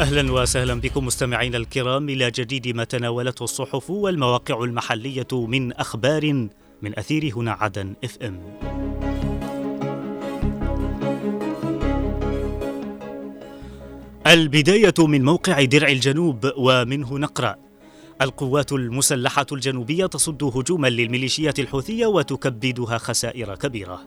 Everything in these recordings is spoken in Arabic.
أهلا وسهلا بكم مستمعينا الكرام إلى جديد ما تناولته الصحف والمواقع المحلية من أخبار من أثير هنا عدن إف إم. البداية من موقع درع الجنوب ومنه نقرأ القوات المسلحة الجنوبية تصد هجوما للميليشيات الحوثية وتكبدها خسائر كبيرة.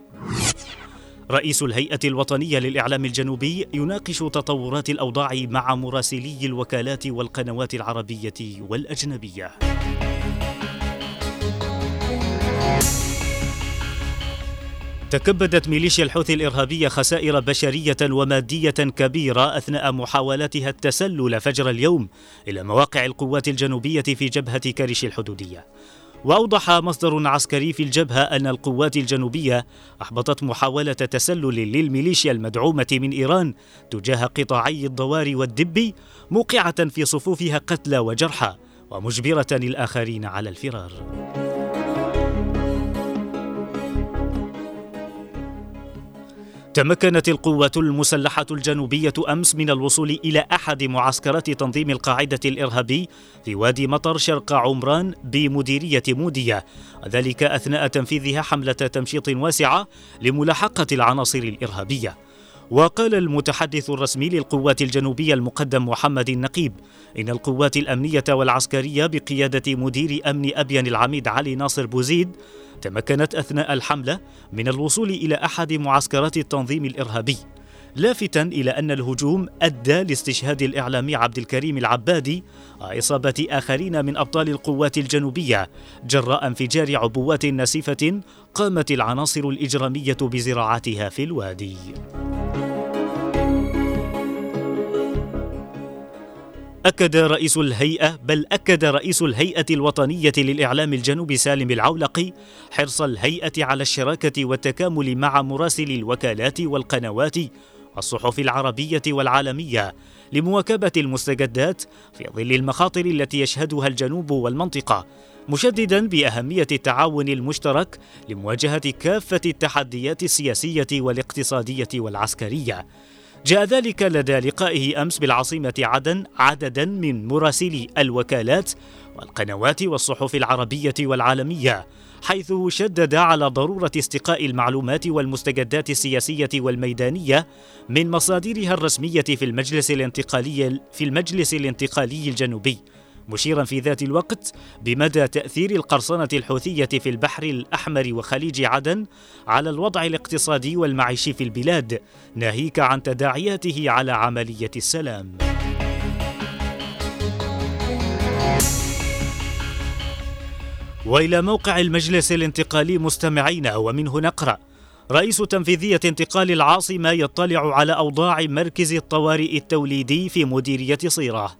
رئيس الهيئة الوطنية للإعلام الجنوبي يناقش تطورات الأوضاع مع مراسلي الوكالات والقنوات العربية والأجنبية. تكبدت ميليشيا الحوثي الإرهابية خسائر بشرية ومادية كبيرة أثناء محاولاتها التسلل فجر اليوم إلى مواقع القوات الجنوبية في جبهة كرش الحدودية. وأوضح مصدر عسكري في الجبهة أن القوات الجنوبية أحبطت محاولة تسلل للميليشيا المدعومة من إيران تجاه قطاعي الضوار والدب موقعة في صفوفها قتلى وجرحى ومجبرة الآخرين على الفرار. تمكنت القوات المسلحة الجنوبية أمس من الوصول إلى أحد معسكرات تنظيم القاعدة الإرهابي في وادي مطر شرق عمران بمديرية مودية ذلك أثناء تنفيذها حملة تمشيط واسعة لملاحقة العناصر الإرهابية. وقال المتحدث الرسمي للقوات الجنوبية المقدم محمد النقيب إن القوات الأمنية والعسكرية بقيادة مدير أمن أبين العميد علي ناصر بوزيد تمكنت أثناء الحملة من الوصول إلى أحد معسكرات التنظيم الإرهابي لافتا إلى أن الهجوم أدى لاستشهاد الإعلامي عبد الكريم العبادي وإصابة آخرين من أبطال القوات الجنوبية جراء انفجار عبوات ناسفة قامت العناصر الإجرامية بزراعتها في الوادي. أكد رئيس الهيئة بل أكد رئيس الهيئة الوطنية للإعلام الجنوبي سالم العولقي حرص الهيئة على الشراكة والتكامل مع مراسلي الوكالات والقنوات والصحف العربية والعالمية لمواكبة المستجدات في ظل المخاطر التي يشهدها الجنوب والمنطقة مشددا بأهمية التعاون المشترك لمواجهة كافة التحديات السياسية والاقتصادية والعسكرية. جاء ذلك لدى لقائه أمس بالعاصمة عدن عددا من مراسلي الوكالات والقنوات والصحف العربية والعالمية حيث شدد على ضرورة استقاء المعلومات والمستجدات السياسية والميدانية من مصادرها الرسمية في المجلس الانتقالي في المجلس الانتقالي الجنوبي. مشيرا في ذات الوقت بمدى تأثير القرصنة الحوثية في البحر الأحمر وخليج عدن على الوضع الاقتصادي والمعيشي في البلاد ناهيك عن تداعياته على عملية السلام. وإلى موقع المجلس الانتقالي مستمعين ومنه نقرأ رئيس تنفيذية انتقال العاصمة يطلع على أوضاع مركز الطوارئ التوليدي في مديرية صيرة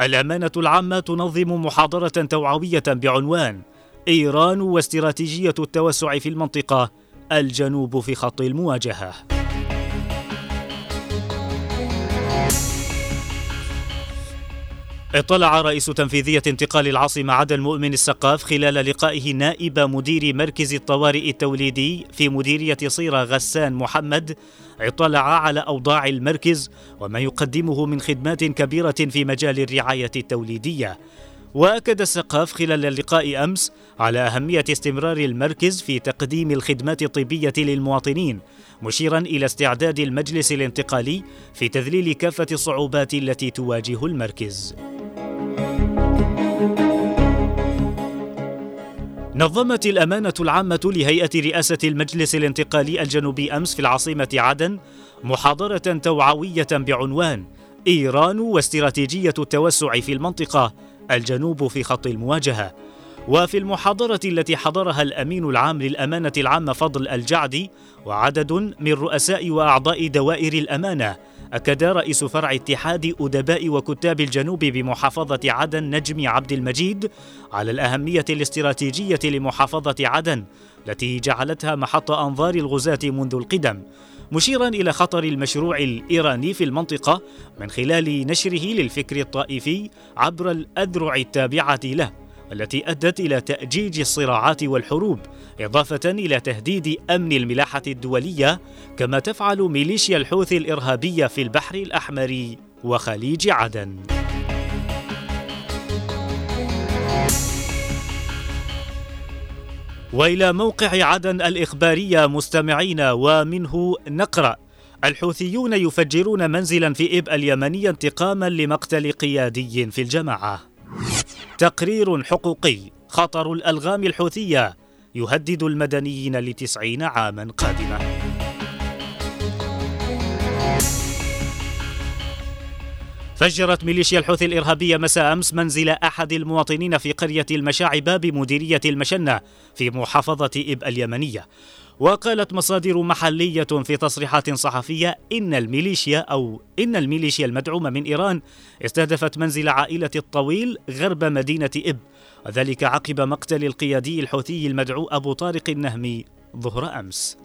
الأمانة العامة تنظم محاضرة توعوية بعنوان إيران واستراتيجية التوسع في المنطقة الجنوب في خط المواجهة. اطلع رئيس تنفيذية انتقال العاصمة عدن مؤمن السقاف خلال لقائه نائب مدير مركز الطوارئ التوليدي في مديرية صيرة غسان محمد. اطلع على أوضاع المركز وما يقدمه من خدمات كبيرة في مجال الرعاية التوليدية. وأكد السقاف خلال اللقاء أمس على أهمية استمرار المركز في تقديم الخدمات الطبية للمواطنين مشيرا إلى استعداد المجلس الانتقالي في تذليل كافة الصعوبات التي تواجه المركز. نظمت الأمانة العامة لهيئة رئاسة المجلس الانتقالي الجنوبي أمس في العاصمة عدن محاضرة توعوية بعنوان إيران واستراتيجية التوسع في المنطقة الجنوب في خط المواجهة. وفي المحاضرة التي حضرها الأمين العام للأمانة العامة فضل الجعدي وعدد من رؤساء وأعضاء دوائر الأمانة أكد رئيس فرع اتحاد أدباء وكتاب الجنوب بمحافظة عدن نجمي عبد المجيد على الأهمية الاستراتيجية لمحافظة عدن التي جعلتها محط أنظار الغزاة منذ القدم مشيرا إلى خطر المشروع الإيراني في المنطقة من خلال نشره للفكر الطائفي عبر الأذرع التابعة له. التي أدت إلى تأجيج الصراعات والحروب إضافة إلى تهديد أمن الملاحة الدولية كما تفعل ميليشيا الحوثي الإرهابية في البحر الأحمر وخليج عدن. وإلى موقع عدن الإخبارية مستمعين ومنه نقرأ الحوثيون يفجرون منزلا في إب اليمنيه انتقاما لمقتل قيادي في الجماعة. تقرير حقوقي خطر الألغام الحوثية يهدد المدنيين لتسعين عاما قادمه فجرت ميليشيا الحوثي الإرهابية مساء أمس منزل أحد المواطنين في قرية المشاعبة بمديرية المشنة في محافظة إب اليمنية وقالت مصادر محلية في تصريحات صحفية إن الميليشيا أو إن الميليشيا المدعومة من إيران استهدفت منزل عائلة الطويل غرب مدينة إب وذلك عقب مقتل القيادي الحوثي المدعو أبو طارق النهمي ظهر أمس.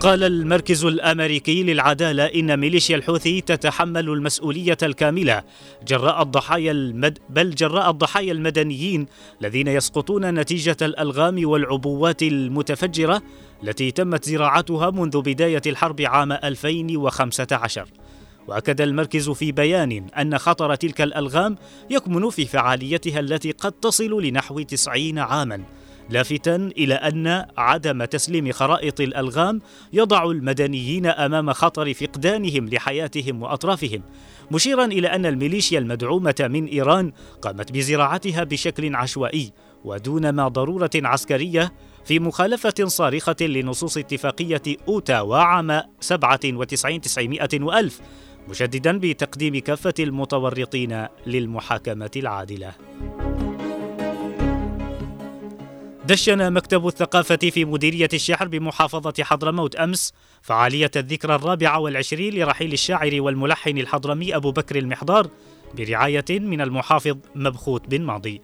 قال المركز الأمريكي للعدالة إن ميليشيا الحوثي تتحمل المسؤولية الكاملة. جراء الضحايا المد بل جراء الضحايا المدنيين الذين يسقطون نتيجة الألغام والعبوات المتفجرة التي تمت زراعتها منذ بداية الحرب عام 2015 وأكد المركز في بيان أن خطر تلك الألغام يكمن في فعاليتها التي قد تصل لنحو 90 عاما. لافتا إلى أن عدم تسليم خرائط الألغام يضع المدنيين أمام خطر فقدانهم لحياتهم وأطرافهم مشيرا إلى أن الميليشيا المدعومة من إيران قامت بزراعتها بشكل عشوائي ودون ما ضرورة عسكرية في مخالفة صارخة لنصوص اتفاقية أوتاوا عام 97 900 وألف مشددا بتقديم كافة المتورطين للمحاكمة العادلة. دشن مكتب الثقافة في مديرية الشحر بمحافظة حضرموت أمس فعالية الذكرى الرابعة والعشرين لرحيل الشاعر والملحن الحضرمي أبو بكر المحضار برعاية من المحافظ مبخوت بن ماضي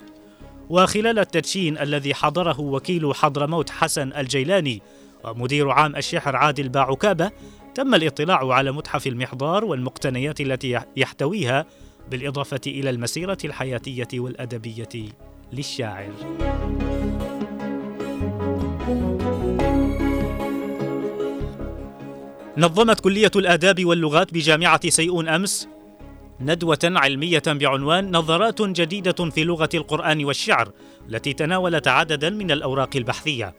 وخلال التدشين الذي حضره وكيل حضرموت حسن الجيلاني ومدير عام الشحر عادل باعكابة تم الاطلاع على متحف المحضار والمقتنيات التي يحتويها بالإضافة إلى المسيرة الحياتية والأدبية للشاعر. نظمت كلية الآداب واللغات بجامعة سيئون أمس ندوة علمية بعنوان نظرات جديدة في لغة القرآن والشعر التي تناولت عددا من الأوراق البحثية.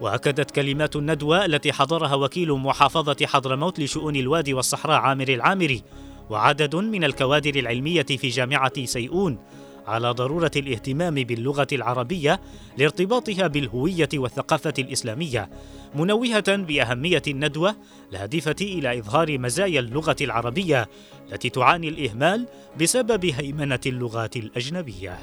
وأكدت كلمات الندوة التي حضرها وكيل محافظة حضرموت لشؤون الوادي والصحراء عامر العامري وعدد من الكوادر العلمية في جامعة سيئون على ضرورة الاهتمام باللغة العربية لارتباطها بالهوية والثقافة الإسلامية منوهة بأهمية الندوة الهادفة إلى إظهار مزايا اللغة العربية التي تعاني الإهمال بسبب هيمنة اللغات الأجنبية.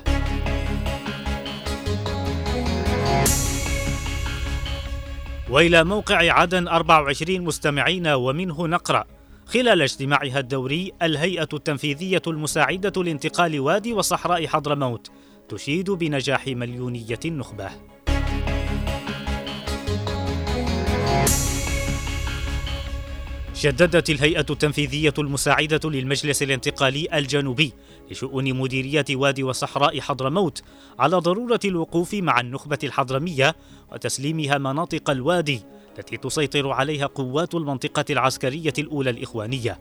وإلى موقع عدن 24 مستمعين ومنه نقرأ خلال اجتماعها الدوري الهيئة التنفيذية المساعدة لانتقال وادي وصحراء حضرموت تشيد بنجاح مليونية النخبة. شددت الهيئة التنفيذية المساعدة للمجلس الانتقالي الجنوبي لشؤون مديرية وادي وصحراء حضرموت على ضرورة الوقوف مع النخبة الحضرمية وتسليمها مناطق الوادي التي تسيطر عليها قوات المنطقة العسكرية الأولى الإخوانية.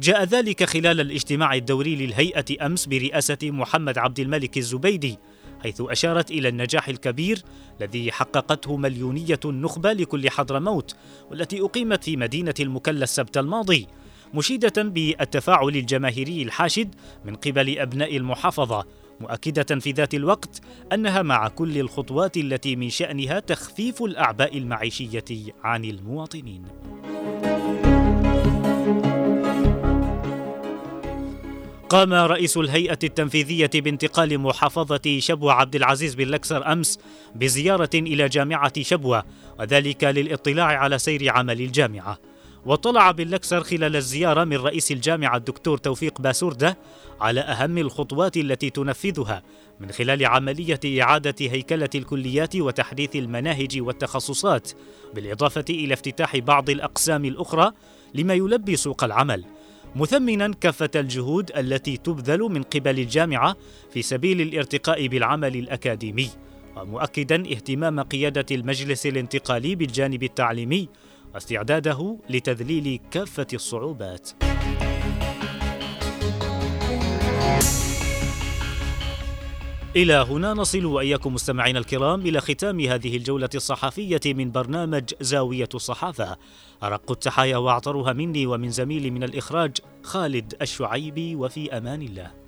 جاء ذلك خلال الاجتماع الدوري للهيئة أمس برئاسة محمد عبد الملك الزبيدي، حيث أشارت إلى النجاح الكبير الذي حققته مليونية النخبة لكل حضرموت، والتي أقيمت في مدينة المكلا السبت الماضي، مشيدة بالتفاعل الجماهيري الحاشد من قبل أبناء المحافظة مؤكدة في ذات الوقت أنها مع كل الخطوات التي من شأنها تخفيف الأعباء المعيشية عن المواطنين. قام رئيس الهيئة التنفيذية بانتقال محافظة شبوة عبد العزيز بن لكسر أمس بزيارة إلى جامعة شبوة وذلك للاطلاع على سير عمل الجامعة. وطلع باللكسر خلال الزيارة من رئيس الجامعة الدكتور توفيق باسوردة على أهم الخطوات التي تنفذها من خلال عملية إعادة هيكلة الكليات وتحديث المناهج والتخصصات بالإضافة إلى افتتاح بعض الأقسام الأخرى لما يلبي سوق العمل. مثمنا كافة الجهود التي تبذل من قبل الجامعة في سبيل الارتقاء بالعمل الأكاديمي ومؤكدا اهتمام قيادة المجلس الانتقالي بالجانب التعليمي واستعداده لتذليل كافة الصعوبات. إلى هنا نصل وإياكم مستمعينا الكرام إلى ختام هذه الجولة الصحفية من برنامج زاوية الصحافة أرق التحايا وأعطرها مني ومن زميلي من الإخراج خالد الشعيبي وفي أمان الله